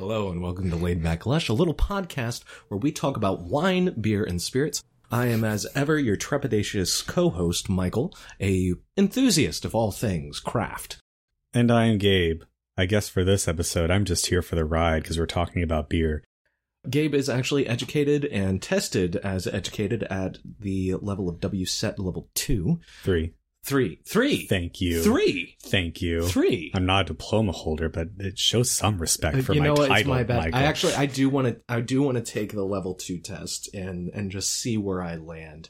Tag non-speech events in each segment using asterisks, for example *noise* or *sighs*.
Hello and welcome to Laid Back Lush, a little podcast where we talk about wine, beer, and spirits. I am, as ever, your trepidatious co-host, Michael, a enthusiast of all things craft. And I am Gabe. I guess for this episode, I'm just here for the ride because we're talking about beer. Gabe is actually educated and tested as educated at the level of WSET level two. Three. Three. Three. Thank you. Three. Thank you. Three. I'm not a diploma holder, but it shows some respect for Uh, you my know what? title. It's my bad. Michael. I actually, I do want to, I do want to take the level two test and and just see where I land.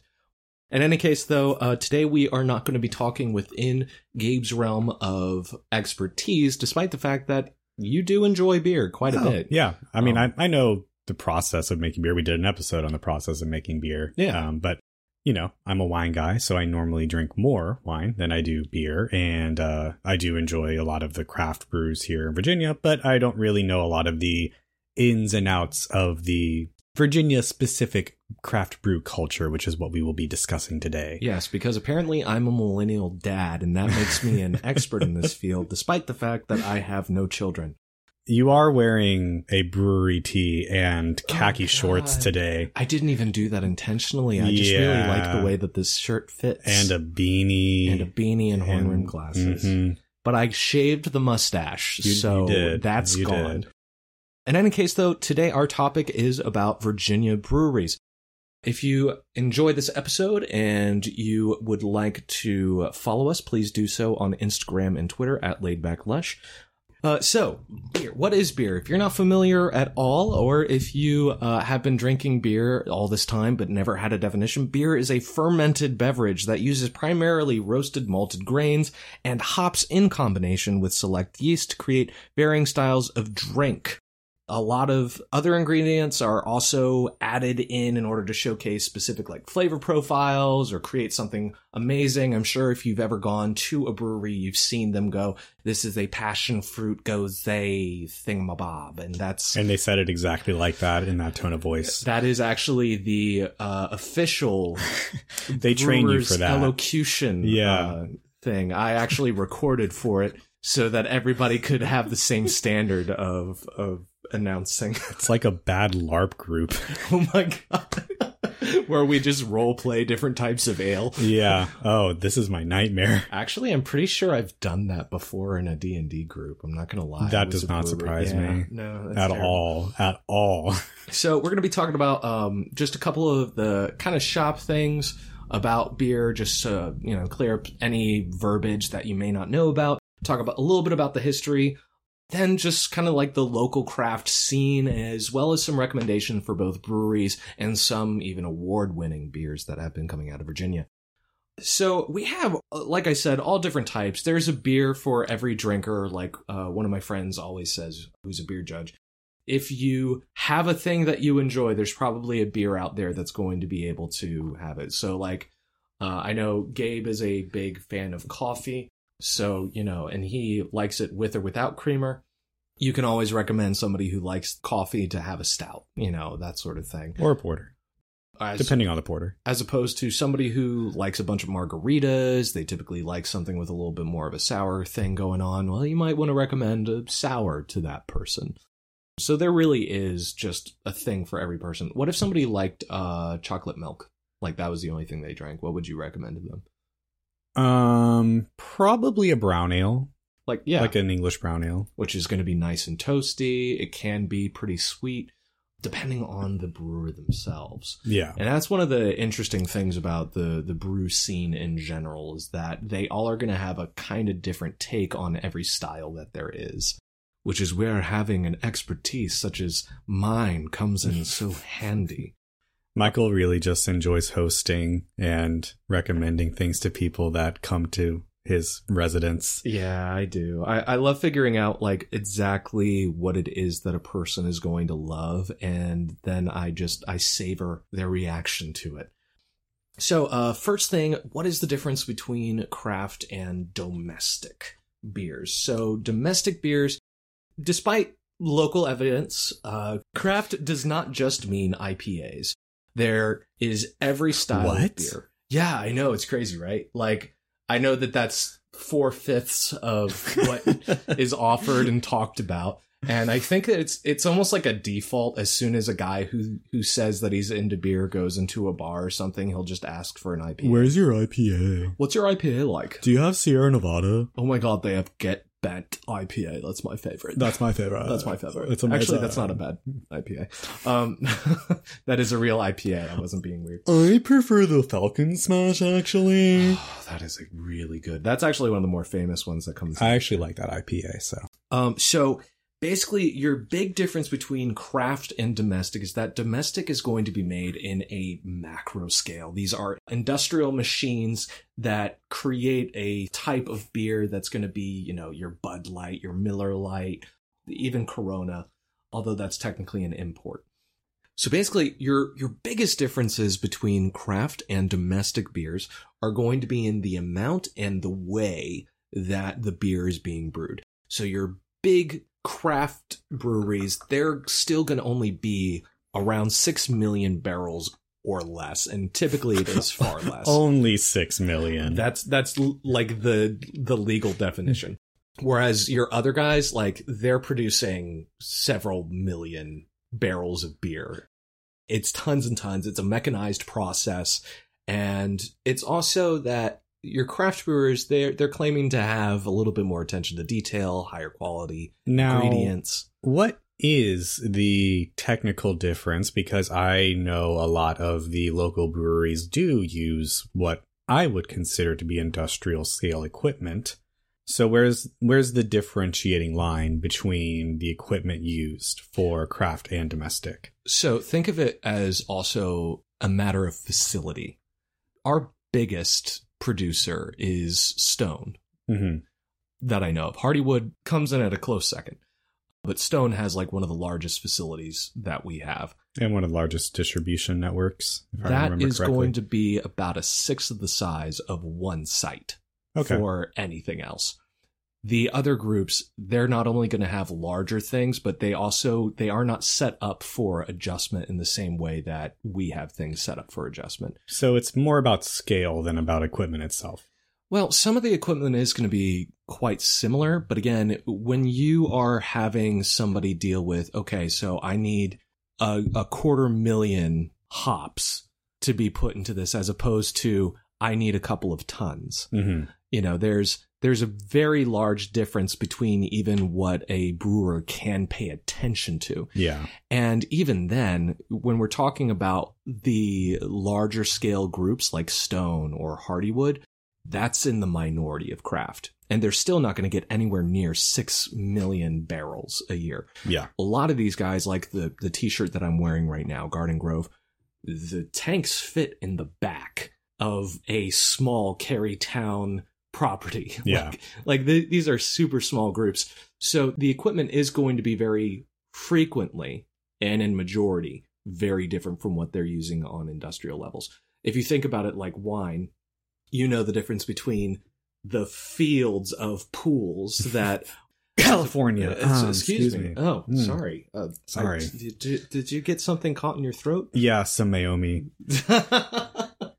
In any case, though, uh, today we are not going to be talking within Gabe's realm of expertise, despite the fact that you do enjoy beer quite a Oh, bit. Yeah. I mean, Um, I, I know the process of making beer. We did an episode on the process of making beer. Yeah. Um, but, you know, I'm a wine guy, so I normally drink more wine than I do beer. And uh, I do enjoy a lot of the craft brews here in Virginia, but I don't really know a lot of the ins and outs of the Virginia specific craft brew culture, which is what we will be discussing today. Yes, because apparently I'm a millennial dad, and that makes me an *laughs* expert in this field, despite the fact that I have no children. You are wearing a brewery tee and khaki Oh, shorts today I didn't even do that intentionally. I just really like the way that this shirt fits. and a beanie. and a beanie and horn rim and- glasses. Mhm. But I shaved the mustache, You- you so did. that's You gone. did. In any case, though, today our topic is about Virginia breweries. If you enjoy this episode and you would like to follow us, please do so on Instagram and Twitter at LaidbackLush. Uh, so, beer. What is beer? If you're not familiar at all, or if you uh, have been drinking beer all this time but never had a definition, beer is a fermented beverage that uses primarily roasted malted grains and hops in combination with select yeast to create varying styles of drink. A lot of other ingredients are also added in in order to showcase specific like flavor profiles or create something amazing. I'm sure if you've ever gone to a brewery, you've seen them go, this is a passion fruit goes gose thingamabob. And that's, And they said it exactly like that in that tone of voice. that is actually the uh, official *laughs* They train you for that. elocution Yeah. uh, thing. I actually recorded for it so that everybody could have the same standard of of announcing. *laughs* It's like a bad LARP group. *laughs* oh my god. *laughs* Where we just role play different types of ale. yeah. Oh, this is my nightmare. Actually, I'm pretty sure I've done that before in a D&D group. I'm not going to lie. That does not surprise Yeah, me No, At terrible. all. At all. So we're going to be talking about um, just a couple of the kind of shop things about beer, just to you know clear up any verbiage that you may not know about. Talk about a little bit about the history, then just kind of like the local craft scene, as well as some recommendation for both breweries and some even award-winning beers that have been coming out of Virginia. So we have, like I said, all different types. There's a beer for every drinker. Like uh, one of my friends always says, who's a beer judge if you have a thing that you enjoy, there's probably a beer out there that's going to be able to have it. So, like, uh, I know Gabe is a big fan of coffee. So, you know, and he likes it with or without creamer. You can always recommend somebody who likes coffee to have a stout, you know, that sort of thing. Or a porter. As, Depending on the porter. as opposed to somebody who likes a bunch of margaritas, they typically like something with a little bit more of a sour thing going on. Well, you might want to recommend a sour to that person. So there really is just a thing for every person. What if somebody liked uh, chocolate milk? Like that was the only thing they drank. What would you recommend to them? Um, probably a brown ale. Like yeah, Like an English brown ale. which is going to be nice and toasty. It can be pretty sweet, depending on the brewer themselves. Yeah. And that's one of the interesting things about the the brew scene in general is that they all are going to have a kind of different take on every style that there is, which is where having an expertise such as mine comes in so *laughs* handy. Michael really just enjoys hosting and recommending things to people that come to his residence. Yeah, I do. I, I love figuring out like exactly what it is that a person is going to love, and then I just I savor their reaction to it. So, uh, first thing, what is the difference between craft and domestic beers? So, domestic beers, despite local evidence, uh, craft does not just mean IPAs. There is every style of beer. Yeah, I know it's crazy, right? Like, I know that that's four fifths of what *laughs* is offered and talked about. And I think that it's it's almost like a default. As soon as a guy who who says that he's into beer goes into a bar or something, he'll just ask for an IPA. Where's your IPA? What's your IPA like? Do you have Sierra Nevada? Oh my god, they have Get Bent IPA. That's my favorite. That's my favorite. That's my favorite. It's Actually, that's not a bad IPA. Um, *laughs* that is a real IPA. I wasn't being weird. I prefer the Falcon Smash actually. Oh, *sighs* that is a really good. That's actually one of the more famous ones that comes. I actually like that IPA, so Um, so basically, your big difference between craft and domestic is that domestic is going to be made in a macro scale. These are industrial machines that create a type of beer that's going to be, you know, your Bud Light, your Miller Lite, even Corona, although that's technically an import. So basically, your your biggest differences between craft and domestic beers are going to be in the amount and the way that the beer is being brewed. So your big craft breweries, they're still going to only be around 6 million barrels or less and typically it is far *laughs* less. only six million. That's that's like the the legal definition. Whereas your other guys like they're producing several million barrels of beer. It's tons and tons. It's a mechanized process and it's also that your craft brewers they're they're claiming to have a little bit more attention to detail, higher quality now, ingredients. what is the technical difference? Because I know a lot of the local breweries do use what I would consider to be industrial scale equipment. So where's where's the differentiating line between the equipment used for craft and domestic? So think of it as also a matter of facility. Our biggest producer is Stone hmm that I know of. Hardywood comes in at a close second. But Stone has like one of the largest facilities that we have. And one of the largest distribution networks. If I remember is correctly. going to be about a sixth of the size of one site okay. for anything else. The other groups, they're not only going to have larger things, but they also they are not set up for adjustment in the same way that we have things set up for adjustment. So it's more about scale than about equipment itself. Well, some of the equipment is going to be quite similar, but again, when you are having somebody deal with, okay, so I need a, a quarter million hops to be put into this as opposed to I need a couple of tons. hmm You know, there's there's a very large difference between even what a brewer can pay attention to. Yeah. And even then, when we're talking about the larger scale groups like Stone or Hardywood, that's in the minority of craft. And they're still not going to get anywhere near 6 million barrels a year. Yeah. A lot of these guys, like the, the t shirt that I'm wearing right now, Garden Grove, the tanks fit in the back of a small Carytown property. *laughs* Yeah. Like, like the, these are super small groups. So the equipment is going to be very frequently and in majority very different from what they're using on industrial levels. If you think about it like wine, you know the difference between the fields of pools *laughs* that California. Uh, Um, excuse, me. Oh, Hmm. sorry. Uh, Sorry. I- did, did, you get something caught in your throat? Yeah, some Meiomi. *laughs*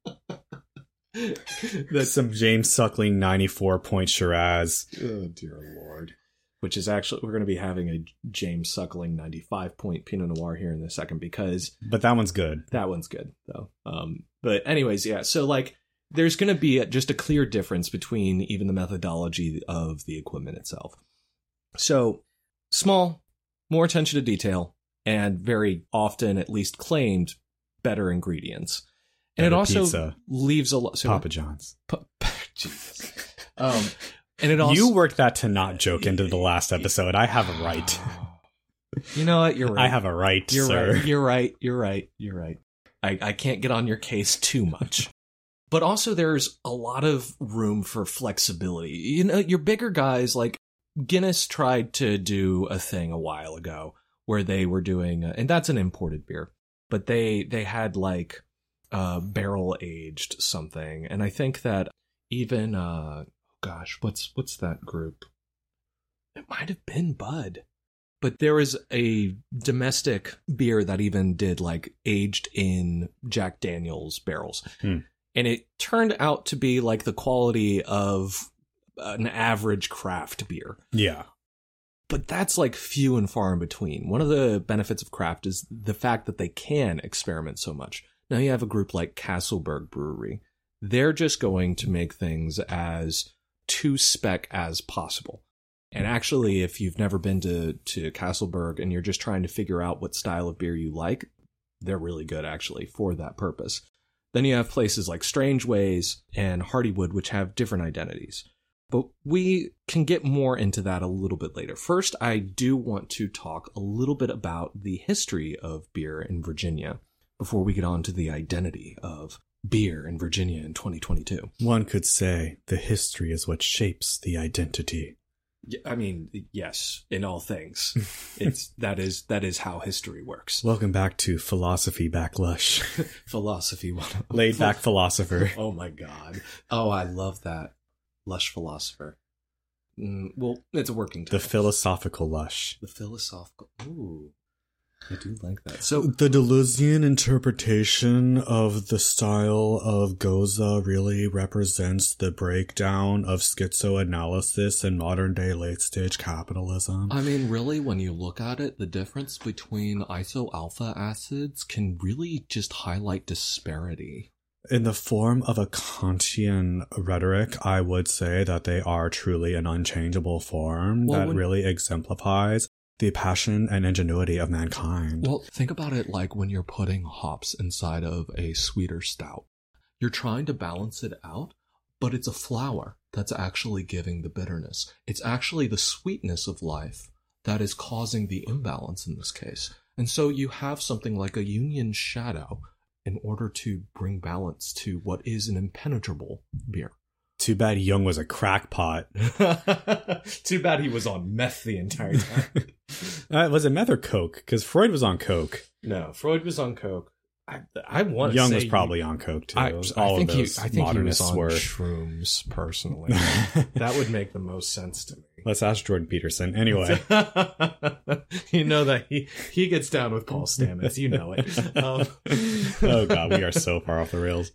That's some James Suckling 94 point Shiraz. oh dear lord. Which is actually we're going to be having a James Suckling 95 point Pinot Noir here in a second because But that one's good. that one's good though. Um, but anyways, yeah. So like, there's going to be a, just a clear difference between even the methodology of the equipment itself. So small, more attention to detail, and very often, at least claimed, better ingredients. And it also pizza. leaves a lot. So Papa John's. Pa- *laughs* Jesus. Um, and it also you worked that to not joke into the last *laughs* episode. I have a right. *sighs* You know what? You're right. I have a right, You're sir. right. You're right. You're right. You're right. I, I can't get on your case too much. *laughs* but also there's a lot of room for flexibility. You know, your bigger guys like Guinness tried to do a thing a while ago where they were doing uh, and that's an imported beer, but they they had like uh barrel aged something and I think that even uh gosh, what's what's that group? It might have been Bud but there was a domestic beer that even did like aged in Jack Daniels barrels. Hmm. And it turned out to be like the quality of an average craft beer. Yeah. but that's like few and far in between. One of the benefits of craft is the fact that they can experiment so much. Now you have a group like Castleburg Brewery. They're just going to make things as to spec as possible. And actually, if you've never been to, to Castleburg and you're just trying to figure out what style of beer you like, they're really good actually for that purpose. Then you have places like Strangeways and Hardywood, which have different identities. But we can get more into that a little bit later. First, I do want to talk a little bit about the history of beer in Virginia before we get on to the identity of beer in Virginia in 2022. One could say the history is what shapes the identity. I mean, yes, in all things, *laughs* it's that is that is how history works. Welcome back to philosophy backlush. *laughs* Philosophy, one Laid back philosopher. *laughs* Oh my god! Oh, I love that lush philosopher. Mm, well, it's a working title. The philosophical lush. the philosophical. Ooh, I do like that. So The Deleuzian interpretation of the style of Gose really represents the breakdown of schizoanalysis in modern day late stage capitalism. I mean, really, when you look at it, the difference between iso alpha acids can really just highlight disparity. In the form of a Kantian rhetoric, I would say that they are truly an unchangeable form Well, that when- really exemplifies the passion and ingenuity of mankind. Well, think about it like when you're putting hops inside of a sweeter stout. You're trying to balance it out, but it's a flower that's actually giving the bitterness. It's actually the sweetness of life that is causing the imbalance in this case. And so you have something like a Jungian shadow in order to bring balance to what is an impenetrable beer. Too bad Jung was a crackpot. *laughs* Too bad he was on meth the entire time. *laughs* Uh, was it meth or coke? Because Freud was on coke. no, Freud was on coke. I, I want Young say was probably on coke too. I, All I think of those he, I think he was modernists on were. shrooms personally. *laughs* that would make the most sense to me. Let's ask Jordan Peterson. Anyway, you know that he he gets down with Paul Stamets. You know it. Um, oh god, we are so far off the rails.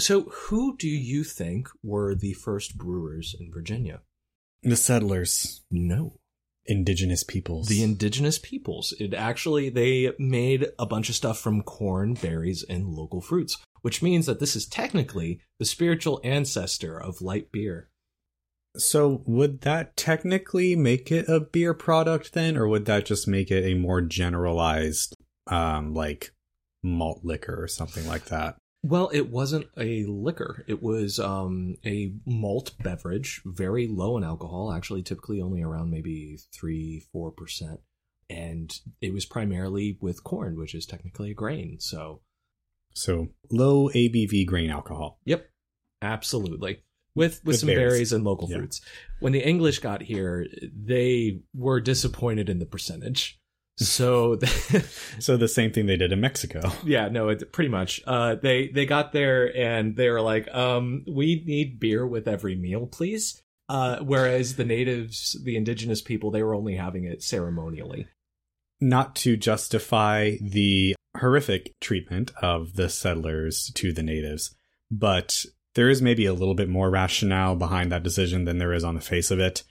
So, who do you think were the first brewers in Virginia? The settlers, No, indigenous peoples. the indigenous peoples. It actually they made a bunch of stuff from corn, berries, and local fruits, which means that this is technically the spiritual ancestor of light beer. so would that technically make it a beer product then, or would that just make it a more generalized, um, like malt liquor or something like that? Well, it wasn't a liquor. It was um, a malt beverage, very low in alcohol, actually, typically only around maybe 3 4%. And it was primarily with corn, which is technically a grain. So, So low ABV grain alcohol. yep, absolutely. With, with, With some berries. berries. and local Yeah. fruits. When the English got here, they were disappointed in the percentage. So, *laughs* So the same thing they did in Mexico. Yeah, no, it pretty much. Uh, they they got there and they were like, um, we need beer with every meal, please. Uh, whereas the natives, the indigenous people, they were only having it ceremonially. Not to justify the horrific treatment of the settlers to the natives, but there is maybe a little bit more rationale behind that decision than there is on the face of it.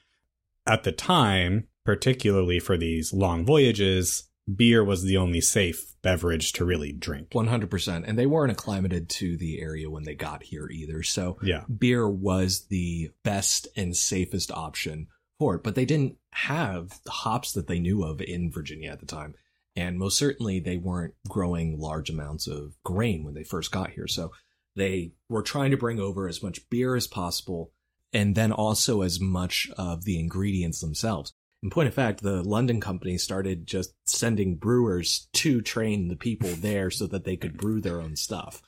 At the time, particularly for these long voyages, beer was the only safe beverage to really drink. One hundred percent, and they weren't acclimated to the area when they got here either. So Yeah. beer was the best and safest option for it. But they didn't have the hops that they knew of in Virginia at the time. And most certainly they weren't growing large amounts of grain when they first got here. So they were trying to bring over as much beer as possible and then also as much of the ingredients themselves. In point of fact, the London company started just sending brewers to train the people there so that they could brew their own stuff.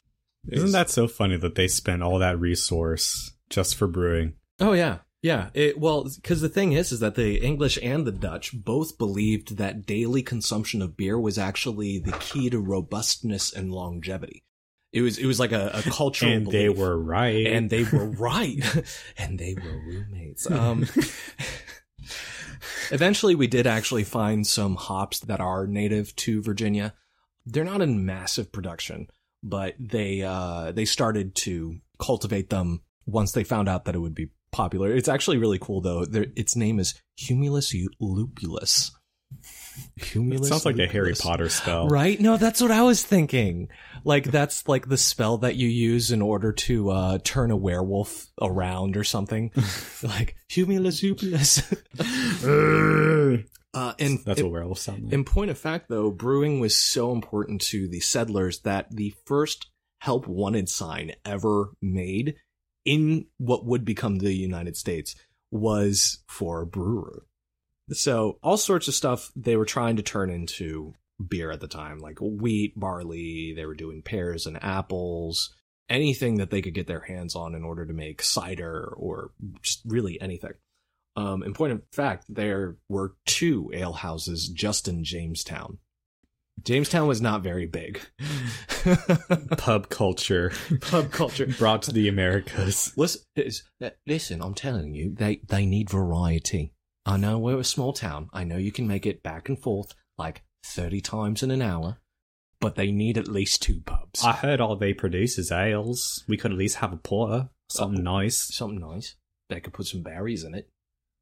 Isn't that so funny that they spent all that resource just for brewing? Oh yeah, yeah. It, well, because the thing is, is that the English and the Dutch both believed that daily consumption of beer was actually the key to robustness and longevity. It was it was like a, a cultural and they were right. and they were *laughs* right, *laughs* and they were roommates. Um, *laughs* eventually, we did actually find some hops that are native to Virginia. They're not in massive production, but they uh, they started to cultivate them once they found out that it would be popular. It's actually really cool though. Its name is Humulus lupulus. Humulus sounds like lupulus. a Harry Potter spell, right? No, that's what I was thinking. Like that's like the spell that you use in order to uh, turn a werewolf around or something. *laughs* like Humulus lupulus. *laughs* Uh, and that's it, what werewolves sound like. In point of fact, though, brewing was so important to the settlers that the first help wanted sign ever made in what would become the United States was for brewer. So all sorts of stuff they were trying to turn into beer at the time, like wheat, barley. They were doing pears and apples, anything that they could get their hands on in order to make cider or just really anything. Um, in point of fact, there were two ale houses just in Jamestown. Jamestown was not very big. *laughs* Pub culture. Pub culture. Brought to the Americas. Listen, listen, I'm telling you, they, they need variety. I know we're a small town. I know you can make it back and forth like 30 times in an hour, but they need at least two pubs. I heard all they produce is ales. We could at least have a porter. Something uh, nice. Something nice. They could put some berries in it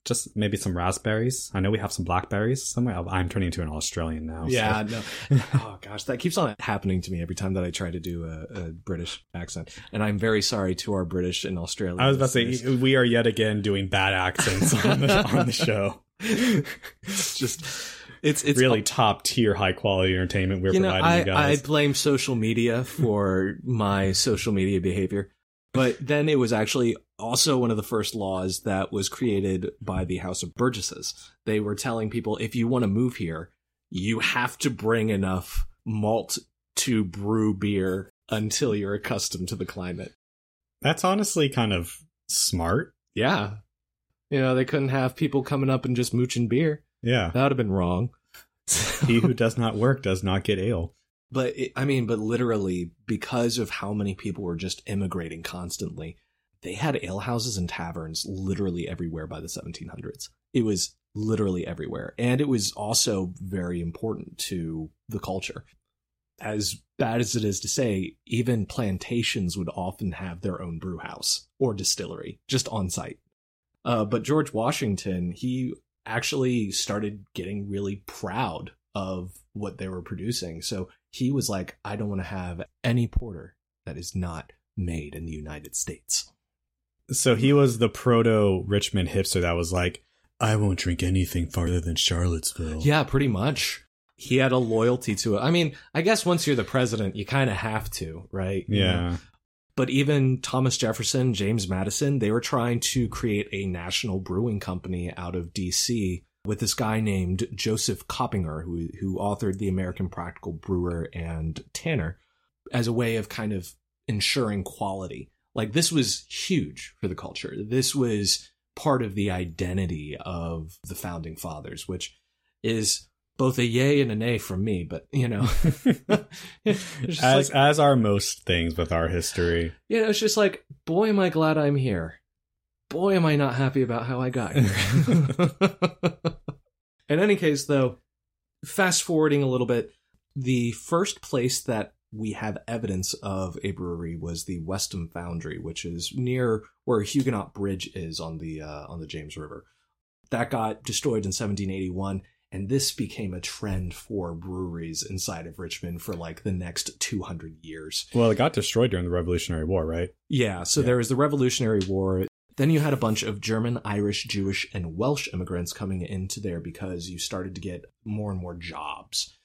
just maybe some raspberries. I know we have some blackberries somewhere. Oh, I'm turning into an Australian now. Yeah, so. no. *laughs* oh gosh, that keeps on happening to me every time that I try to do a, a, British accent, and I'm very sorry to our British and Australian. I was about to say we are yet again doing bad accents on the *laughs* on the show. it's *laughs* just. It's it's really top tier, high quality entertainment we're you know, providing I, you guys. I blame social media for my social media behavior. But then it was actually also one of the first laws that was created by the House of Burgesses. They were telling people if you want to move here, you have to bring enough malt to brew beer until you're accustomed to the climate. That's honestly kind of smart. Yeah. You know, they couldn't have people coming up and just mooching beer. Yeah. That would have been wrong. *laughs* he who does not work does not get ale. But it, I mean, but literally, because of how many people were just immigrating constantly, they had alehouses and taverns literally everywhere by the 1700s. It was literally everywhere. And it was also very important to the culture. As bad as it is to say, even plantations would often have their own brew house or distillery just on site. Uh, but George Washington, he actually started getting really proud of what they were producing. So he was like, I don't want to have any porter that is not made in the United States. So he was the proto Richmond hipster that was like, I won't drink anything farther than Charlottesville. Yeah, pretty much. He had a loyalty to it. I mean, I guess once you're the president, you kind of have to, right? Yeah. But even Thomas Jefferson, James Madison, they were trying to create a national brewing company out of DC with this guy named Joseph Coppinger, who who authored the American Practical Brewer and Tanner, as a way of kind of ensuring quality. Like this was huge for the culture. This was part of the identity of the founding fathers, which is both a yay and a nay from me, but you know, *laughs* *laughs* as like, as are most things with our history. You know, it's just like, boy, am I glad I'm here boy, am I not happy about how I got here. *laughs* In any case, though, fast forwarding a little bit, the first place that we have evidence of a brewery was the Westham Foundry, which is near where Huguenot Bridge is on the uh, on the James River. That got destroyed in 1781, and this became a trend for breweries inside of Richmond for like the next 200 years. Well, it got destroyed during the Revolutionary War, right? Yeah, so yeah. there was the Revolutionary War. Then you had a bunch of German, Irish, Jewish, and Welsh immigrants coming into there because you started to get more and more jobs.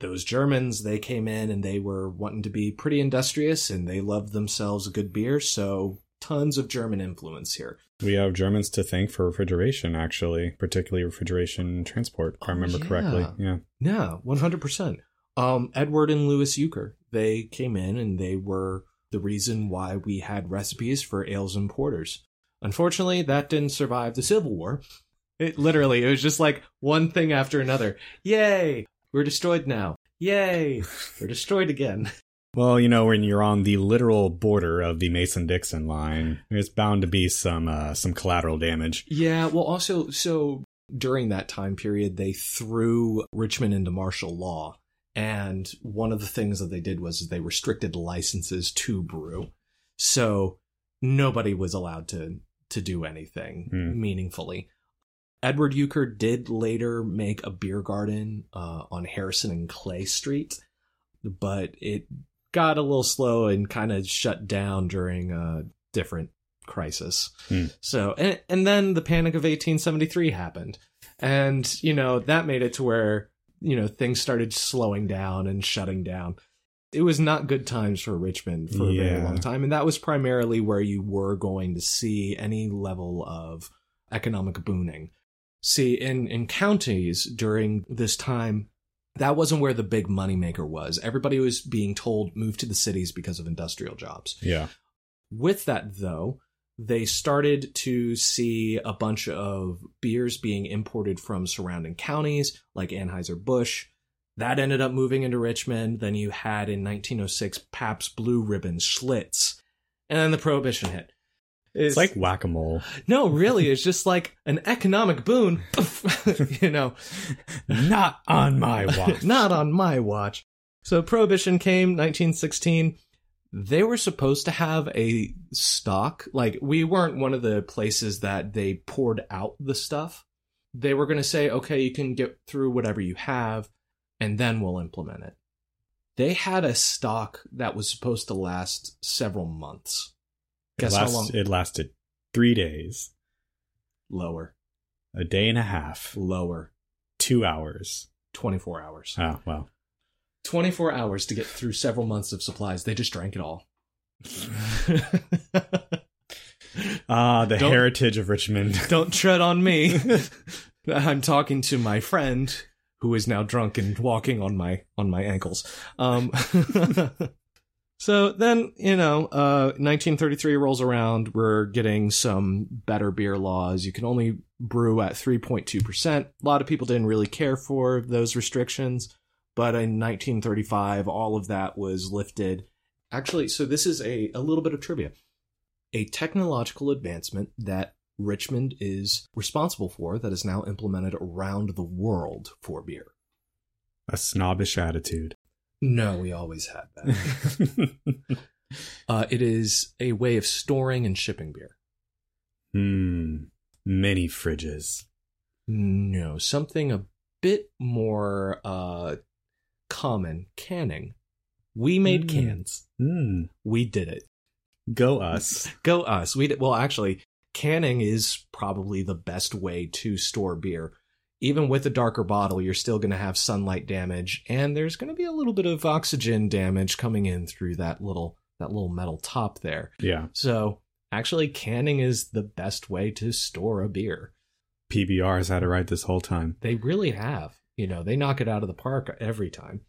Those Germans, they came in and they were wanting to be pretty industrious and they loved themselves a good beer, so tons of German influence here. We have Germans to thank for refrigeration, actually, particularly refrigeration transport, if oh, I remember yeah. correctly. Yeah. Yeah, 100%. Um, Edward and Louis Euchre, they came in and they were the reason why we had recipes for ales and porters. Unfortunately, that didn't survive the Civil War. It literally, it was just like one thing after another. Yay! We're destroyed now. Yay! *laughs* We're destroyed again. *laughs* Well, you know, when you're on the literal border of the Mason Dixon line, there's bound to be some uh, some collateral damage. Yeah, well, also, so during that time period, they threw Richmond into martial law, and one of the things that they did was they restricted licenses to brew. So nobody was allowed to to do anything Hmm. meaningfully. Edward Euchre did later make a beer garden uh, on Harrison and Clay Street, but it got a little slow and kind of shut down during a different crisis. Hmm. So, and, and then the Panic of 1873 happened. And, you know, that made it to where, you know, things started slowing down and shutting down. It was not good times for Richmond for a very long time. And that was primarily where you were going to see any level of economic booning. See, in, in counties during this time, that wasn't where the big moneymaker was. Everybody was being told move to the cities because of industrial jobs. Yeah. With that, though, they started to see a bunch of beers being imported from surrounding counties like Anheuser-Busch. That ended up moving into Richmond. Then you had in 1906 Pabst Blue Ribbon Schlitz. And then the Prohibition hit. It's like whack a mole. no, really, it's just like an economic boon. *laughs* you know, Not on my watch. not on my watch. So Prohibition came 1916. They were supposed to have a stock. Like we weren't one of the places that they poured out the stuff. They were going to say, "Okay, you can get through whatever you have and then we'll implement it." They had a stock that was supposed to last several months. It, Guess how long? it lasted three days, Lower, a day and a half, lower, two hours. 24 hours. Oh, well. 24 hours to get through several months of supplies. They just drank it all. *laughs* Ah, the Don't- heritage of Richmond. *laughs* Don't tread on me. *laughs* I'm talking to my friend who is now drunk and walking on my on my ankles. Um So then, you know, uh 1933 rolls around, we're getting some better beer laws. You can only brew at 3.2%. A lot of people didn't really care for those restrictions, but in 1935 all of that was lifted. Actually, so this is a a little bit of trivia. A technological advancement that Richmond is responsible for that is now implemented around the world for beer. A snobbish attitude. No, we always had that. *laughs* uh, it is a way of storing and shipping beer. hmm. Many fridges. No, something a bit more uh, common canning. We made Mm. cans. Hmm. We did it. Go us. Go us. We did, well, actually, canning is probably the best way to store beer. Even with a darker bottle, you're still going to have sunlight damage, and there's going to be a little bit of oxygen damage coming in through that little that little metal top there. Yeah. So, actually, canning is the best way to store a beer. PBR has had it right this whole time. They really have. You know, they knock it out of the park every time.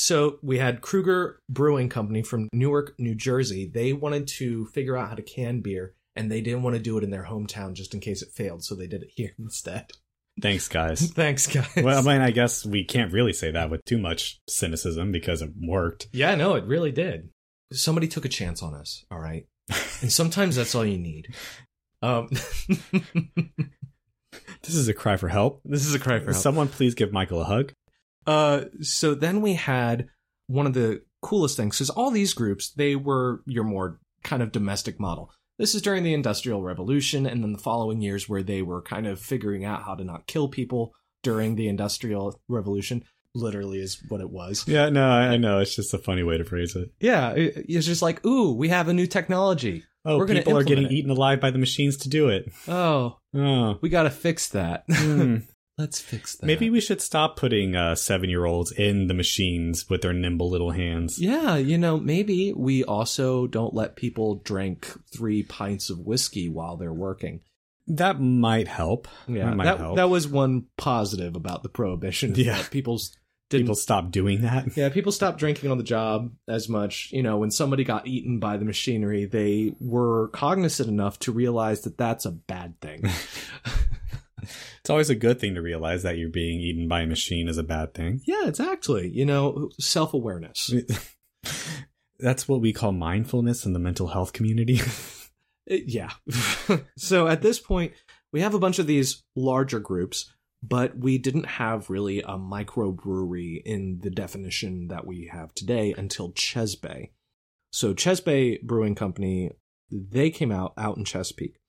So we had Krueger Brewing Company from Newark, New Jersey. They wanted to figure out how to can beer, and they didn't want to do it in their hometown just in case it failed, so they did it here *laughs* instead. Thanks, guys. *laughs* Thanks, guys. well, I mean, I guess we can't really say that with too much cynicism because it worked. yeah, no, it really did. Somebody took a chance on us, all right? *laughs* And sometimes that's all you need. Um, *laughs* This is a cry for help. this is a cry for help. Someone please give Michael a hug. Uh, so then we had one of the coolest things because all these groups they were your more kind of domestic model. This is during the Industrial Revolution, and then the following years where they were kind of figuring out how to not kill people during the Industrial Revolution. Literally is what it was. Yeah, no, I I know. It's just a funny way to phrase it. Yeah, it- it's just like, ooh, we have a new technology. Oh, We're people are getting it. eaten alive by the machines to do it. Oh, Oh. we got to fix that. Hmm. *laughs* Let's fix that. Maybe we should stop putting uh, seven year olds in the machines with their nimble little hands. Yeah, you know, maybe we also don't let people drink three pints of whiskey while they're working. That might help. Yeah, That might that, help. that was one positive about the prohibition. Yeah. people's didn't. People stop doing that. yeah, people stopped drinking on the job as much. You know, when somebody got eaten by the machinery, they were cognizant enough to realize that that's a bad thing. *laughs* It's always a good thing to realize that you're being eaten by a machine is a bad thing. yeah, it's actually, you know, self awareness. *laughs* That's what we call mindfulness in the mental health community. *laughs* Uh, yeah. *laughs* so at this point, we have a bunch of these larger groups, but we didn't have really a microbrewery in the definition that we have today until Chesbay. So Chesbay Brewing Company, they came out out in Chesapeake.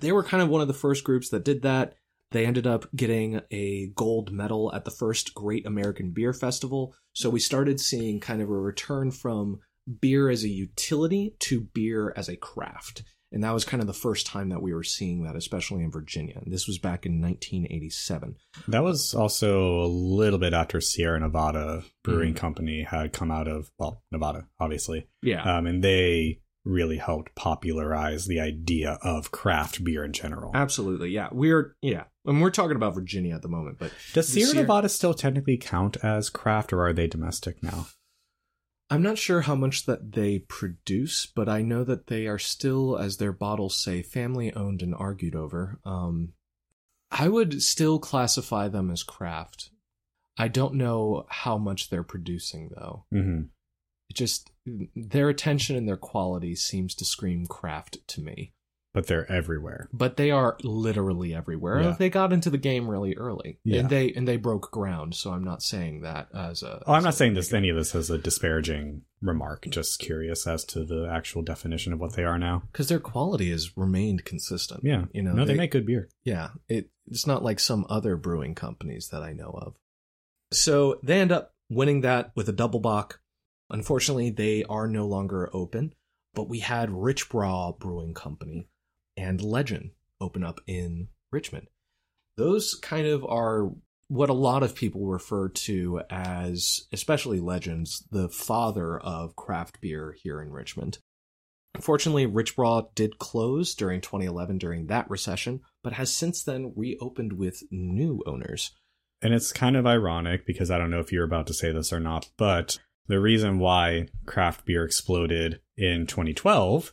They were kind of one of the first groups that did that. They ended up getting a gold medal at the first Great American Beer Festival. So we started seeing kind of a return from beer as a utility to beer as a craft. And that was kind of the first time that we were seeing that, especially in Virginia. And this was back in 1987. That was also a little bit after Sierra Nevada Brewing Company had come out of, well, Nevada, obviously. Yeah. Um, and they really helped popularize the idea of craft beer in general. Absolutely. Yeah. We're, yeah. And we're talking about Virginia at the moment, but Does Sierra Sierra- Nevada still technically count as craft or are they domestic now? I'm not sure how much that they produce, but I know that they are still, as their bottles say, family owned and argued over. Um, I would still classify them as craft. I don't know how much they're producing though. hmm It just their attention and their quality seems to scream craft to me. But they're everywhere. But they are literally everywhere. Yeah. They got into the game really early, Yeah. and they and they broke ground. So I'm not saying that as a. Oh, I'm not a saying this any of this as a disparaging remark. Just curious as to the actual definition of what they are now. because their quality has remained consistent. Yeah, you know, no, they, make good beer. yeah. It it's not like some other brewing companies that I know of. So they end up winning that with a double bock. Unfortunately, they are no longer open, but we had Richbrau Brewing Company and Legend open up in Richmond. Those kind of are what a lot of people refer to as, especially Legends, the father of craft beer here in Richmond. Unfortunately, Richbrau did close during 2011 during that recession, but has since then reopened with new owners. And it's kind of ironic because I don't know if you're about to say this or not, but the reason why craft beer exploded in 2012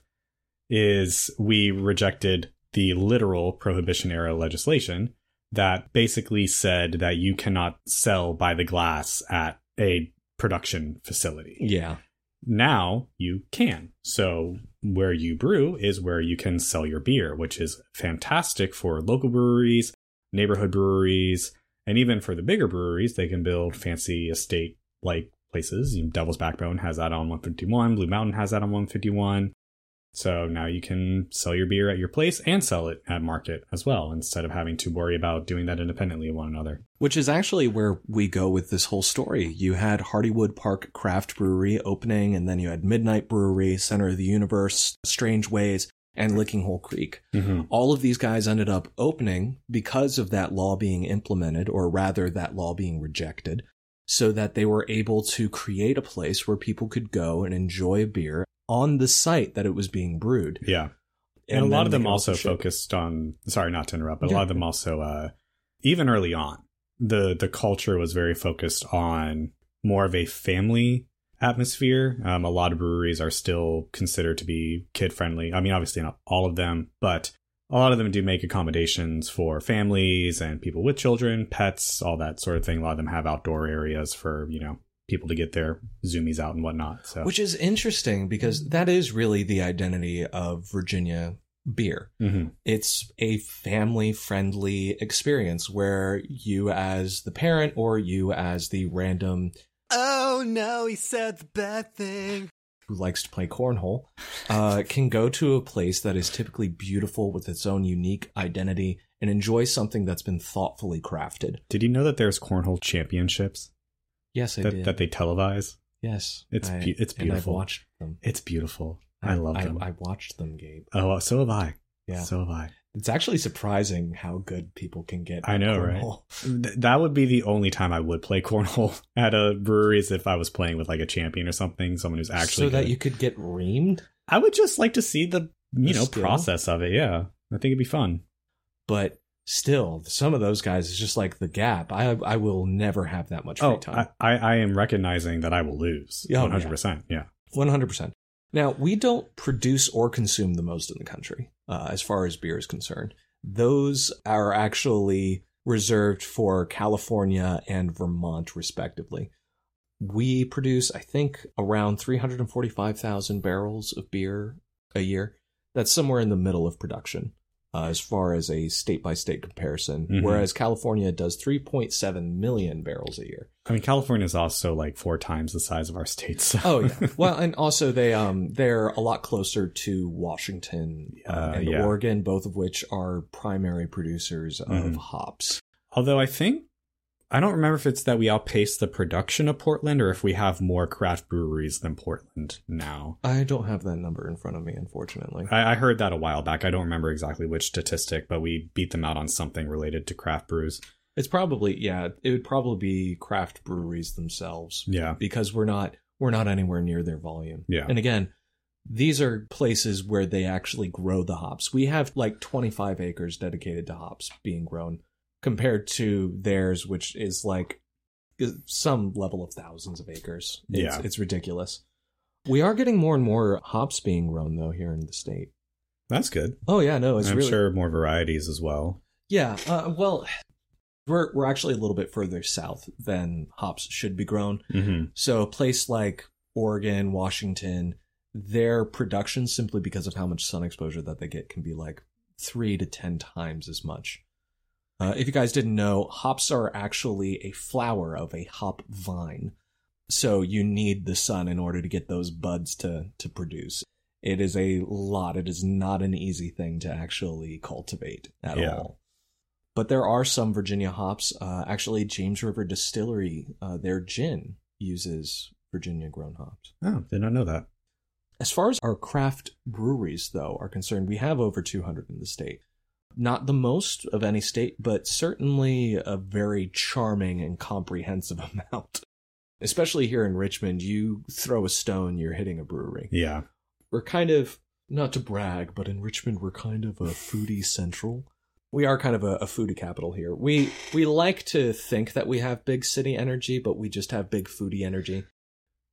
is we rejected the literal prohibition era legislation that basically said that you cannot sell by the glass at a production facility. Yeah. Now you can. So where you brew is where you can sell your beer, which is fantastic for local breweries, neighborhood breweries, and even for the bigger breweries, they can build fancy estate like places. Devil's Backbone has that on 151, Blue Mountain has that on 151. So now you can sell your beer at your place and sell it at market as well, instead of having to worry about doing that independently of one another. Which is actually where we go with this whole story. You had Hardywood Park Craft Brewery opening, and then you had Midnight Brewery, Center of the Universe, Strangeways, and Lickinghole Creek. Mm-hmm. All of these guys ended up opening because of that law being implemented, or rather, that law being rejected, so that they were able to create a place where people could go and enjoy a beer on the site that it was being brewed. Yeah. And, a lot of them also it. focused on sorry not to interrupt but a lot of them also uh even early on the the culture was very focused on more of a family atmosphere um a lot of breweries are still considered to be kid friendly i mean obviously not all of them but a lot of them do make accommodations for families and people with children pets all that sort of thing a lot of them have outdoor areas for you know people to get their zoomies out and whatnot so Which is interesting because that is really the identity of Virginia beer. Mhm. It's a family friendly experience where you, as the parent, or you, as the random oh no he said the bad thing who likes to play cornhole, uh, *laughs* can go to a place that is typically beautiful with its own unique identity and enjoy something that's been thoughtfully crafted. Did you know that there's cornhole championships Yes, I that, did. that they televise? yes, It's I- it's And I've beautiful. watched them. It's beautiful. I, love them. I, watched them, Gabe. oh, so have I. Yeah. So have I. It's actually surprising how good people can get. I know, right? cornhole. Th- that would be the only time I would play *laughs* cornhole at a brewery is if I was playing with like a champion or something, someone who's actually so that good. you could get reamed. I would just like to see the you The know skill. process of it. Yeah, I think it'd be fun. but still, some of those guys is just like the gap. I I will never have that much free Oh, time. I, I I am recognizing that I will lose. Oh, yeah, Oh, One hundred percent. Yeah. One hundred percent. Now we don't produce or consume the most in the country, uh, as far as beer is concerned. Those are actually reserved for California and Vermont, respectively. We produce, I think, around three hundred and forty-five thousand barrels of beer a year. That's somewhere in the middle of production. Uh, as far as a state by state comparison, Mhm. whereas California does 3.7 million barrels a year. I mean, California is also like four times the size of our state. So. Oh yeah. *laughs* well, and also they um they're a lot closer to Washington uh, Uh, and yeah. Oregon, both of which are primary producers of Mhm. hops. Although I think I don't remember if it's that we outpace the production of Portland or if we have more craft breweries than Portland now. I don't have that number in front of me, unfortunately. I, I heard that a while back. I don't remember exactly which statistic, but we beat them out on something related to craft brews. It's probably yeah, it would probably be craft breweries themselves Yeah. because we're not we're not anywhere near their volume. Yeah. And again, these are places where they actually grow the hops. We have like 25 acres dedicated to hops being grown compared to theirs which is like some level of thousands of acres. It's, Yeah. it's ridiculous. We are getting more and more hops being grown though here in the state. That's good. Oh yeah, no, it's I'm really sure more varieties as well. Yeah, uh, well, we're we're actually a little bit further south than hops should be grown. hmm So a place like Oregon, Washington, their production simply because of how much sun exposure that they get can be like three to ten times as much. Uh, if you guys didn't know, hops are actually a flower of a hop vine. So you need the sun in order to get those buds to to produce. It is a lot. It is not an easy thing to actually cultivate at Yeah. all. But there are some Virginia hops. Uh, actually, James River Distillery, uh, their gin uses Virginia grown hops. Oh, did not know that. As far as our craft breweries, though, are concerned, we have over 200 in the state. Not the most of any state, but certainly a very charming and comprehensive *laughs* amount. Especially here in Richmond, you throw a stone, you're hitting a brewery. Yeah. We're kind of, not to brag, but in Richmond, we're kind of a foodie central. We are kind of a, a foodie capital here. We we like to think that we have big city energy, but we just have big foodie energy.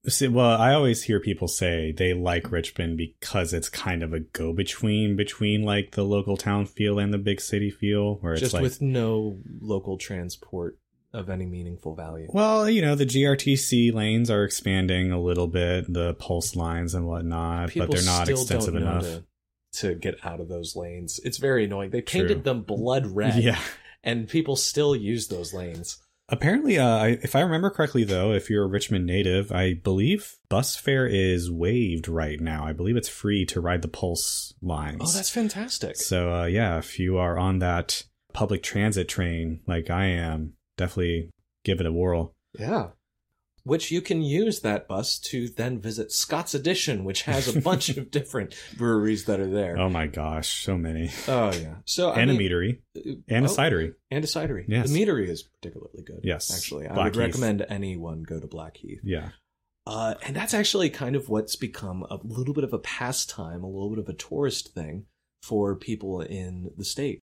See, well, I always hear people say they like Richmond because it's kind of a go between between like the local town feel and the big city feel, where it's just like, with no local transport of any meaningful value. well, you know, the GRTC lanes are expanding a little bit, the pulse lines and whatnot, but they're not extensive enough. to, to get out of those lanes. It's very annoying. They True. painted them blood red, Yeah. and people still use those lanes. Apparently, uh, I- if I remember correctly, though, if you're a Richmond native, I believe bus fare is waived right now. I believe it's free to ride the Pulse lines. Oh, that's fantastic. So uh, yeah, if you are on that public transit train like I am, definitely give it a whirl. Yeah. Which you can use that bus to then visit Scott's Addition, which has a bunch of *laughs* different breweries that are there. Oh my gosh, so many. Oh yeah. So I and a mean, meadery uh, and a oh, cidery. and a cidery. Yes. The meadery is particularly good. Yes. Actually, I Blackheath. would recommend anyone go to Blackheath. Yeah. Uh, and that's actually kind of what's become a little bit of a pastime, a little bit of a tourist thing for people in the state.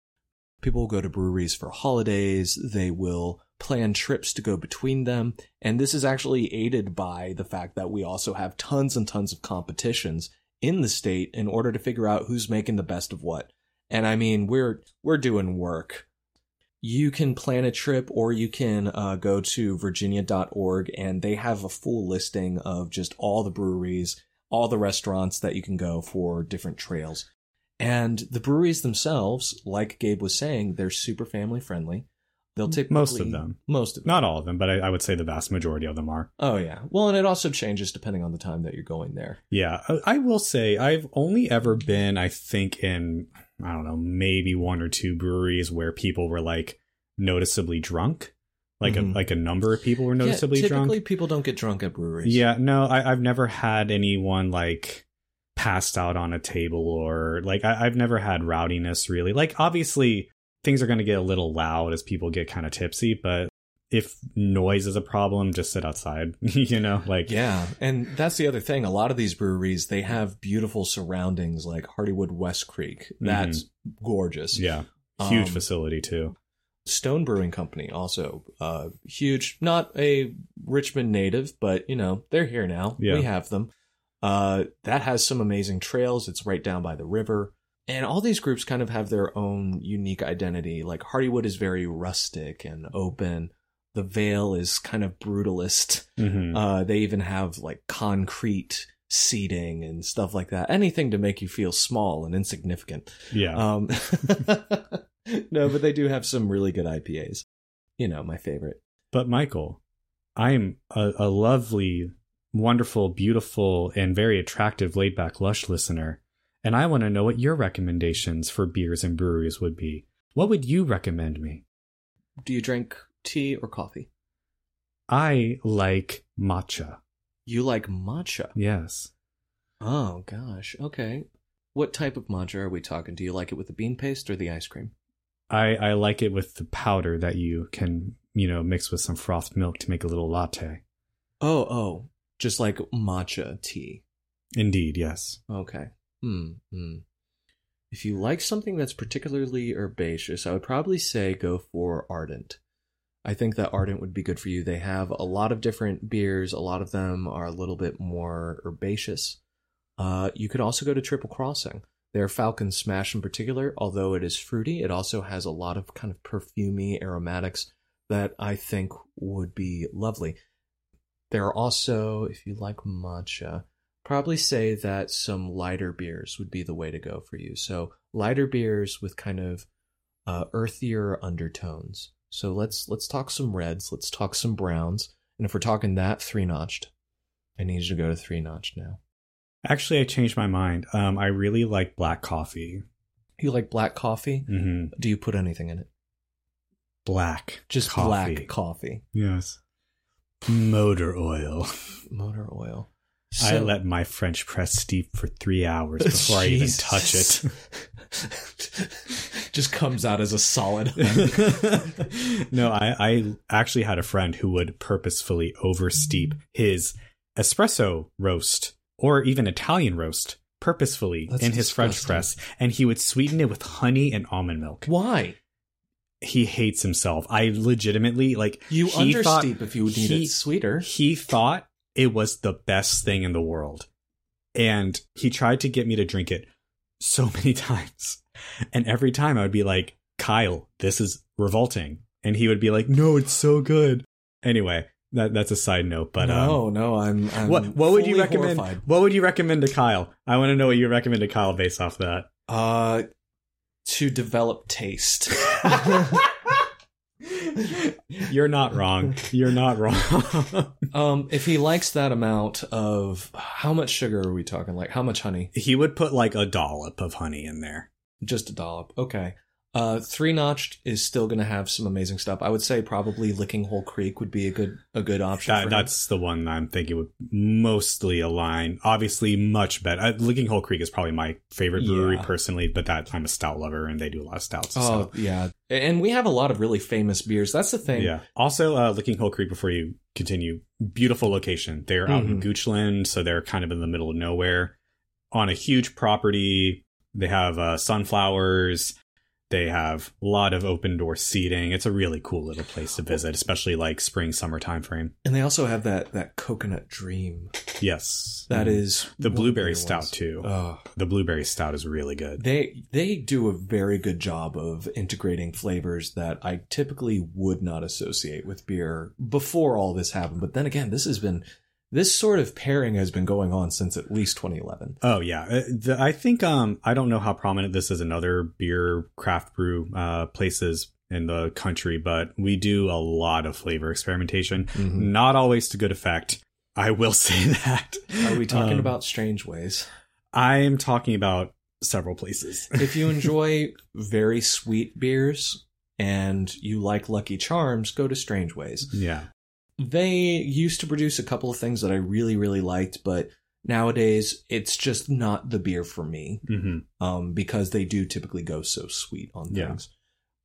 People will go to breweries for holidays. They will plan trips to go between them. And this is actually aided by the fact that we also have tons and tons of competitions in the state in order to figure out who's making the best of what. And I mean, we're, we're doing work. You can plan a trip or you can uh, go to virginia.org and they have a full listing of just all the breweries, all the restaurants that you can go for different trails. And the breweries themselves, like Gabe was saying, they're super family friendly. They'll typically Most of them. Most of them. Not all of them, but I, I would say the vast majority of them are. Oh yeah. Well, and it also changes depending on the time that you're going there. Yeah, I- I will say I've only ever been, I think, in I don't know, maybe one or two breweries where people were like noticeably drunk, like Mhm. a like a number of people were noticeably yeah, typically drunk. people don't get drunk at breweries. Yeah, no, I, I've never had anyone like passed out on a table or like I, I've never had rowdiness really. Like obviously things are going to get a little loud as people get kind of tipsy, but if noise is a problem, just sit outside. *laughs* you know, like Yeah, and that's the other thing. A lot of these breweries, they have beautiful surroundings like Hardywood West Creek. That's gorgeous. yeah, huge Um, facility too. Stone Brewing Company also uh huge, not a Richmond native, but you know, they're here now. Yeah. We have them. Uh that has some amazing trails. It's right down by the river. And all these groups kind of have their own unique identity. Like Hardywood is very rustic and open. The Veil is kind of brutalist. hmm Uh, they even have like concrete seating and stuff like that. Anything to make you feel small and insignificant. Yeah. Um, *laughs* no, but they do have some really good IPAs. You know, my favorite. But Michael, I'm a, a lovely, wonderful, beautiful, and very attractive laid back lush listener. And I want to know what your recommendations for beers and breweries would be. What would you recommend me? Do you drink tea or coffee? I like matcha. You like matcha. Yes. Oh gosh. Okay. What type of matcha are we talking? Do you like it with the bean paste or the ice cream? I, I like it with the powder that you can, you know, mix with some frothed milk to make a little latte. Oh, oh. Just like matcha tea. Indeed, yes. Okay. Hmm. hmm. If you like something that's particularly herbaceous, I would probably say go for Ardent. I think that Ardent would be good for you. They have a lot of different beers. A lot of them are a little bit more herbaceous. Uh, you could also go to Triple Crossing. Their Falcon Smash in particular, although it is fruity, it also has a lot of kind of perfumy aromatics that I think would be lovely. There are also, if you like matcha, probably say that some lighter beers would be the way to go for you. So lighter beers with kind of uh, earthier undertones. So let's let's talk some reds, let's talk some browns, and if we're talking that Three Notch'd, I need you to go to Three Notch'd now. Actually, I changed my mind. Um, I really like black coffee. You like black coffee? hmm Do you put anything in it? Black. Just coffee. black coffee, Yes. Motor oil. *laughs* motor oil. I let my French press steep for three hours *laughs* before I even touch it. *laughs* Just comes out as a solid. *laughs* no, I, I actually had a friend who would purposefully oversteep his espresso roast or even Italian roast purposefully That's in his French press, and he would sweeten it with honey and almond milk. Why? He hates himself. I legitimately like You he thought- understeep if you need he- it sweeter. He thought it was the best thing in the world. And he tried to get me to drink it so *laughs* many times. And every time I would be like, Kyle, this is revolting. And he would be like, no, it's so good. Anyway, that, that's a side note. But no, um, no, I'm. I'm what what would you recommend? horrified. What would you recommend to Kyle? I want to know what you recommend to Kyle based off that. Uh, to develop taste. *laughs* *laughs* *laughs* You're not wrong. You're not wrong. *laughs* um, if he likes that amount of how much sugar are we talking? Like how much honey? he would put like a dollop of honey in there. Just a dollop. Okay. Uh, Three Notch'd is still going to have some amazing stuff. I would say probably Lickinghole Creek would be a good a good option. That, that's the one I'm thinking would mostly align. Obviously, much better. Uh, Lickinghole Creek is probably my favorite brewery Yeah. personally, but that I'm a stout lover and they do a lot of stouts. Oh so. yeah, and we have a lot of really famous beers. That's the thing. Yeah. Also, uh, Lickinghole Creek, before you continue, beautiful location. They're out in Mhm. Goochland, so they're kind of in the middle of nowhere on a huge property. They have uh, sunflowers. They have a lot of open door seating. It's a really cool little place to visit, especially like spring, summer time frame. And they also have that that coconut dream. Yes. That Mhm. is the blueberry stout ones. too. Oh, The blueberry stout is really good. they they do a very good job of integrating flavors that I typically would not associate with beer before all this happened. But then again, this has been this sort of pairing has been going on since at least 2011. Oh yeah, Uh, I think um I don't know how prominent this is in other beer craft brew uh places in the country, but we do a lot of flavor experimentation. Mhm. Not always to good effect. I will *laughs* say that. Are we talking Um, about Strangeways? I am talking about several places. *laughs* if you enjoy very sweet beers and you like Lucky Charms, go to Strangeways. yeah. They used to produce a couple of things that I really, really liked, but nowadays it's just not the beer for me hmm um, because they do typically go so sweet on Yeah. things.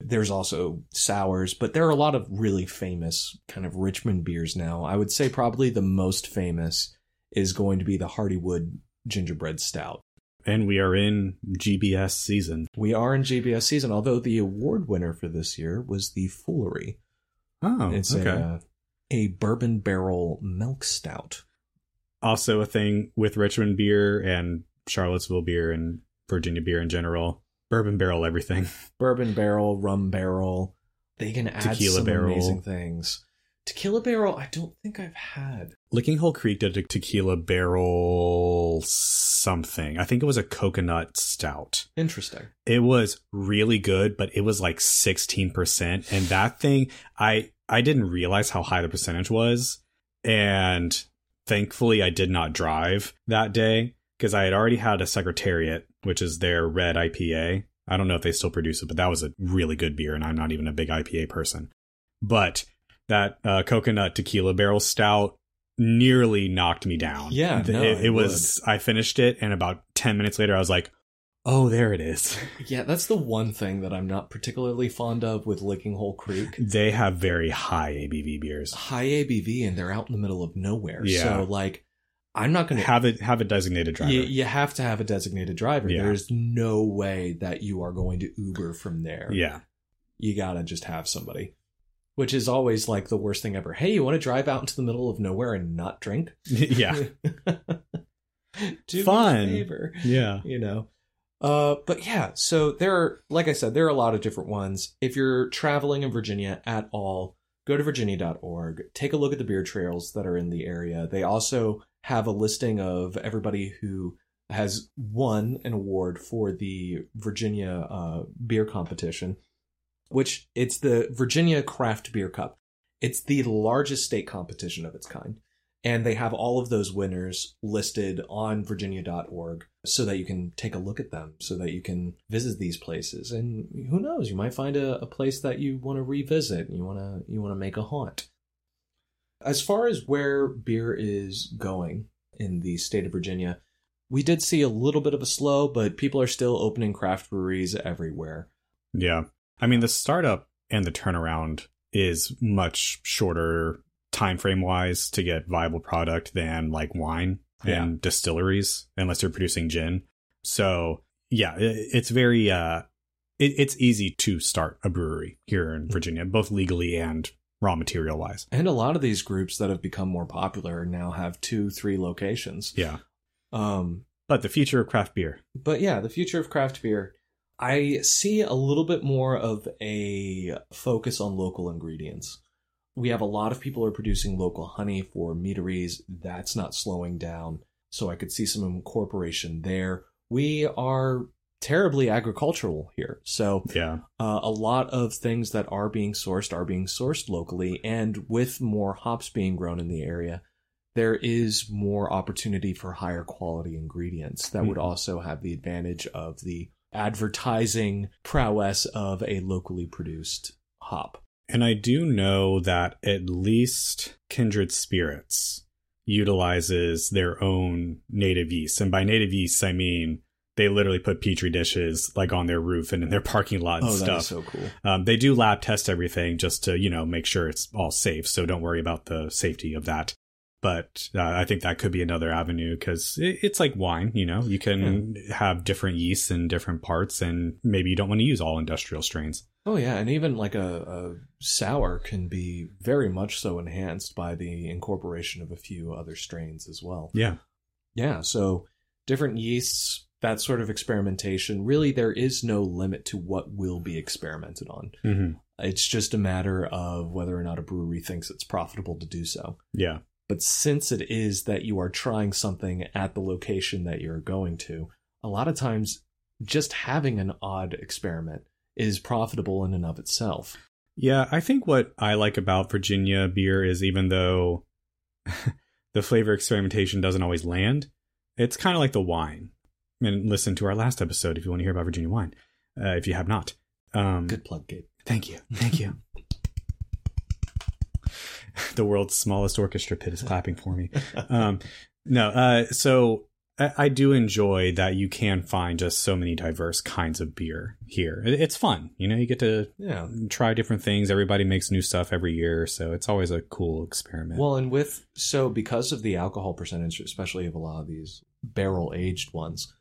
There's also sours, but there are a lot of really famous kind of Richmond beers now. I would say probably the most famous is going to be the Hardywood Gingerbread Stout. And we are in GBS season. We are in GBS season, although the award winner for this year was the Foolery. Oh, It's okay. a, uh, a bourbon barrel milk stout. also a thing with Richmond beer and Charlottesville beer and Virginia beer in general. Bourbon barrel everything. *laughs* Bourbon barrel, rum barrel. They can add Tequila some barrel. amazing things. Tequila Barrel, I don't think I've had. Lickinghole Creek did a tequila barrel something. I think it was a coconut stout. Interesting. It was really good, but it was like 16%. And that thing, I, I didn't realize how high the percentage was. And thankfully, I did not drive that day because I had already had a Secretariat, which is their red IPA. I don't know if they still produce it, but that was a really good beer, and I'm not even a big IPA person. But that uh, coconut tequila barrel stout nearly knocked me down. Yeah, no, it, it it was. I finished it, and about ten minutes later, I was like, "Oh, there it is." *laughs* Yeah, that's the one thing that I'm not particularly fond of with Lickinghole Creek. they have very high ABV beers. High ABV and they're out in the middle of nowhere. Yeah. So like I'm not gonna Have it have a designated driver. you, you have to have a designated driver. Yeah. There's no way that you are going to Uber from there. yeah, You gotta just have somebody. Which is always like the worst thing ever. Hey, you want to drive out into the middle of nowhere and not drink? *laughs* yeah, *laughs* Do Fun. favor. yeah. you know uh but yeah so there are like i said there are a lot of different ones. If you're traveling in virginia at all go to virginia.org take a look at the beer trails that are in the area. They also have a listing of everybody who has won an award for the virginia uh, beer competition which it's the virginia craft beer cup. It's the largest state competition of its kind and they have all of those winners listed on virginia.org so that you can take a look at them so that you can visit these places. And who knows you might find a, a place that you want to revisit you want to you want to make a haunt. As far as where beer is going in the state of virginia we did see a little bit of a slow but people are still opening craft breweries everywhere. Yeah. I mean, the startup and the turnaround is much shorter time frame wise to get viable product than like wine Yeah. and distilleries, unless you're producing gin. So yeah, it, it's very uh, it, it's easy to start a brewery here in Virginia, both legally and raw material wise. and a lot of these groups that have become more popular now have two three locations Yeah, um but the future of craft beer. but yeah, the future of craft beer, I see a little bit more of a focus on local ingredients. We have a lot of people are producing local honey for meaderies. That's not slowing down. So I could see some incorporation there. We are terribly agricultural here. So Yeah, uh, a lot of things that are being sourced are being sourced locally, and with more hops being grown in the area, there is more opportunity for higher quality ingredients that would Mhm. also have the advantage of the advertising prowess of a locally produced hop. And I do know that at least Kindred Spirits utilizes their own native yeast. And by native yeast, I mean they literally put petri dishes like on their roof and in their *laughs* parking lot and Oh, stuff. so cool. um, they do lab test everything just to, you know, make sure it's all safe. So don't worry about the safety of that. But uh, I think that could be another avenue because it, it's like wine, you know, you can have different yeasts in different parts and maybe you don't want to use all industrial strains. Oh yeah, and even like a, a sour can be very much so enhanced by the incorporation of a few other strains as well. Yeah. Yeah, so different yeasts, that sort of experimentation. Really, there is no limit to what will be experimented on. hmm It's just a matter of whether or not a brewery thinks it's profitable to do so. Yeah. But since it is that you are trying something at the location that you're going to, a lot of times just having an odd experiment is profitable in and of itself. Yeah, I think what I like about Virginia beer is even though *laughs* the flavor experimentation doesn't always land, it's kind of like the wine. And listen to our last episode if you want to hear about Virginia wine, uh, if you have not. Um, Good plug, Gabe. Thank you. Thank you. *laughs* *laughs* the world's smallest orchestra pit is clapping for me. Um, no, uh, so I, I do enjoy that you can find just so many diverse kinds of beer here. It, it's fun. You know, you get to Yeah. try different things. Everybody makes new stuff every year, so it's always a cool experiment. Well, and with so because of the alcohol percentage, especially of a lot of these barrel aged ones,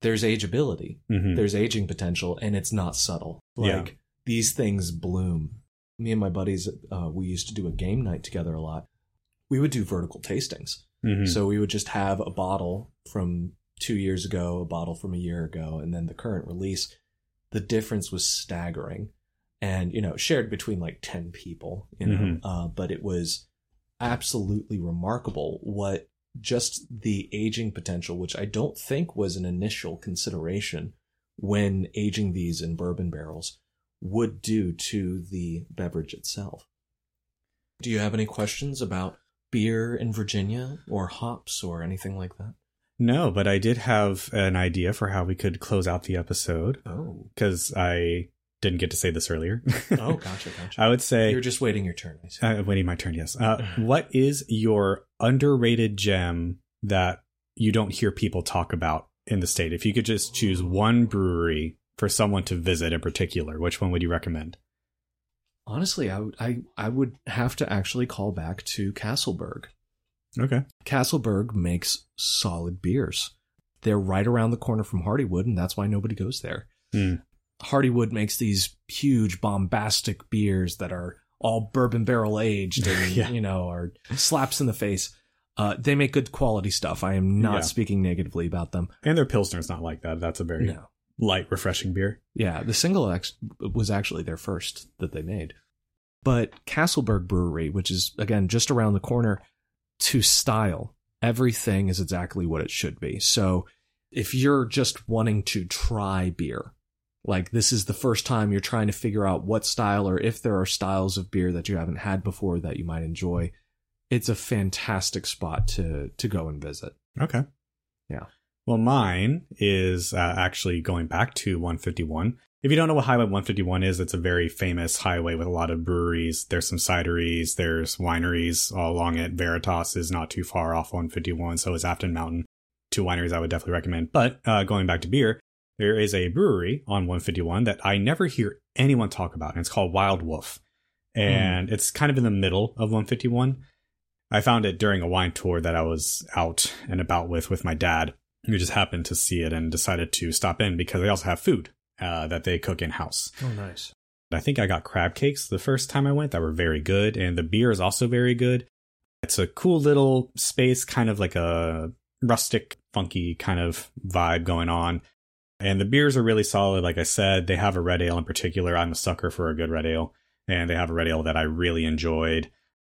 there's ageability, Mhm. there's aging potential, and it's not subtle. Yeah. Like these things bloom. Me and my buddies, uh, we used to do a game night together a lot. We would do vertical tastings. Mhm. So we would just have a bottle from two years ago, a bottle from a year ago, and then the current release. The difference was staggering. and you know shared between like 10 people you know Mhm. uh, but it was absolutely remarkable what just the aging potential which i don't think was an initial consideration when aging these in bourbon barrels would do to the beverage itself do you have any questions about beer in virginia or hops or anything like that No, but I did have an idea for how we could close out the episode oh because I didn't get to say this earlier. oh *laughs* gotcha gotcha I would say you're just waiting your turn I. Uh, waiting my turn, yes. Uh, what is your underrated gem that you don't hear people talk about in the state? If you could just choose one brewery for someone to visit in particular, which one would you recommend? Honestly, I would I, I would have to actually call back to Castleburg. Okay. Castleburg makes solid beers. They're right around the corner from Hardywood, and that's why nobody goes there. Hmm. Hardywood makes these huge, bombastic beers that are all bourbon barrel aged *laughs* and Yeah. you know are slaps in the face. Uh, they make good quality stuff. I am not Yeah. speaking negatively about them. And their Pilsner's not like that. That's a very No. Light, refreshing beer. Yeah, the single X was actually their first that they made. But Castleburg Brewery, which is again just around the corner, to style, everything is exactly what it should be. So if you're just wanting to try beer, like this is the first time you're trying to figure out what style or if there are styles of beer that you haven't had before that you might enjoy, it's a fantastic spot to to go and visit. Okay. Yeah. Well, mine is uh, actually going back to 151. If you don't know what Highway 151 is, it's a very famous highway with a lot of breweries. There's some cideries, there's wineries all along it. Veritas is not too far off 151, so is Afton Mountain. Two wineries I would definitely recommend. But uh, going back to beer, there is a brewery on 151 that I never hear anyone talk about, and it's called Wild Wolf. And it's kind of in the middle of 151. I found it during a wine tour that I was out and about with with my dad. We just happened to see it and decided to stop in because they also have food uh, that they cook in house. Oh, nice. I think I got crab cakes the first time I went that were very good, and the beer is also very good. It's a cool little space, kind of like a rustic, funky kind of vibe going on. And the beers are really solid. Like I said, they have a red ale in particular. I'm a sucker for a good red ale, and they have a red ale that I really enjoyed.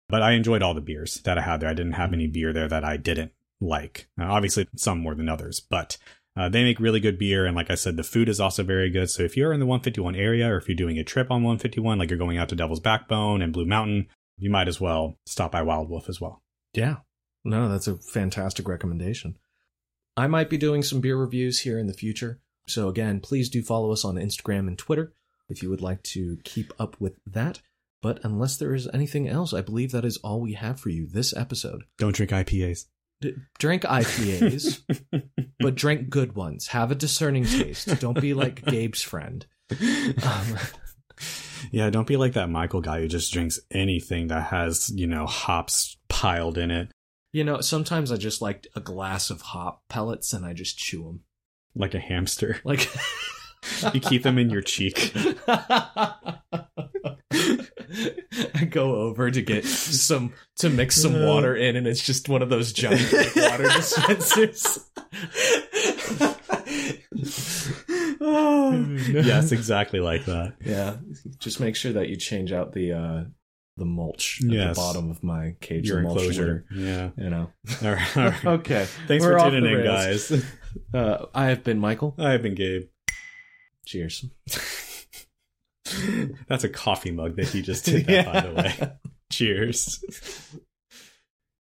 But I enjoyed all the beers that I had there. I didn't have any beer there that I didn't like. Uh, obviously, some more than others, but uh, they make really good beer, and like I said, the food is also very good. So if you're in the 151 area, or if you're doing a trip on 151, like you're going out to Devil's Backbone and Blue Mountain, you might as well stop by Wild Wolf as well. Yeah. No, that's a fantastic recommendation. I might be doing some beer reviews here in the future. So again, please do follow us on Instagram and Twitter if you would like to keep up with that. But unless there is anything else, I believe that is all we have for you this episode. Don't drink IPAs. Drink IPAs, *laughs* but drink good ones. Have a discerning taste. Don't be like *laughs* Gabe's friend. Um, *laughs* yeah, don't be like that Michael guy who just drinks anything that has, you know, hops piled in it, you know, sometimes I just like a glass of hop pellets and I just chew them. like a hamster. Like *laughs* You keep them in your cheek. I go over to get some to mix some water in, and it's just one of those giant like, water *laughs* dispensers. yes, exactly like that. Yeah, just make sure that you change out the uh the mulch at Yes. the bottom of my cage. Your the mulch enclosure. litter, Yeah. you know. All right. All right. Okay, Thanks We're for tuning in, guys. uh, I have been Michael. I've been Gabe. Cheers. *laughs* That's a coffee mug that he just *laughs* did that, by the way. Cheers. *laughs*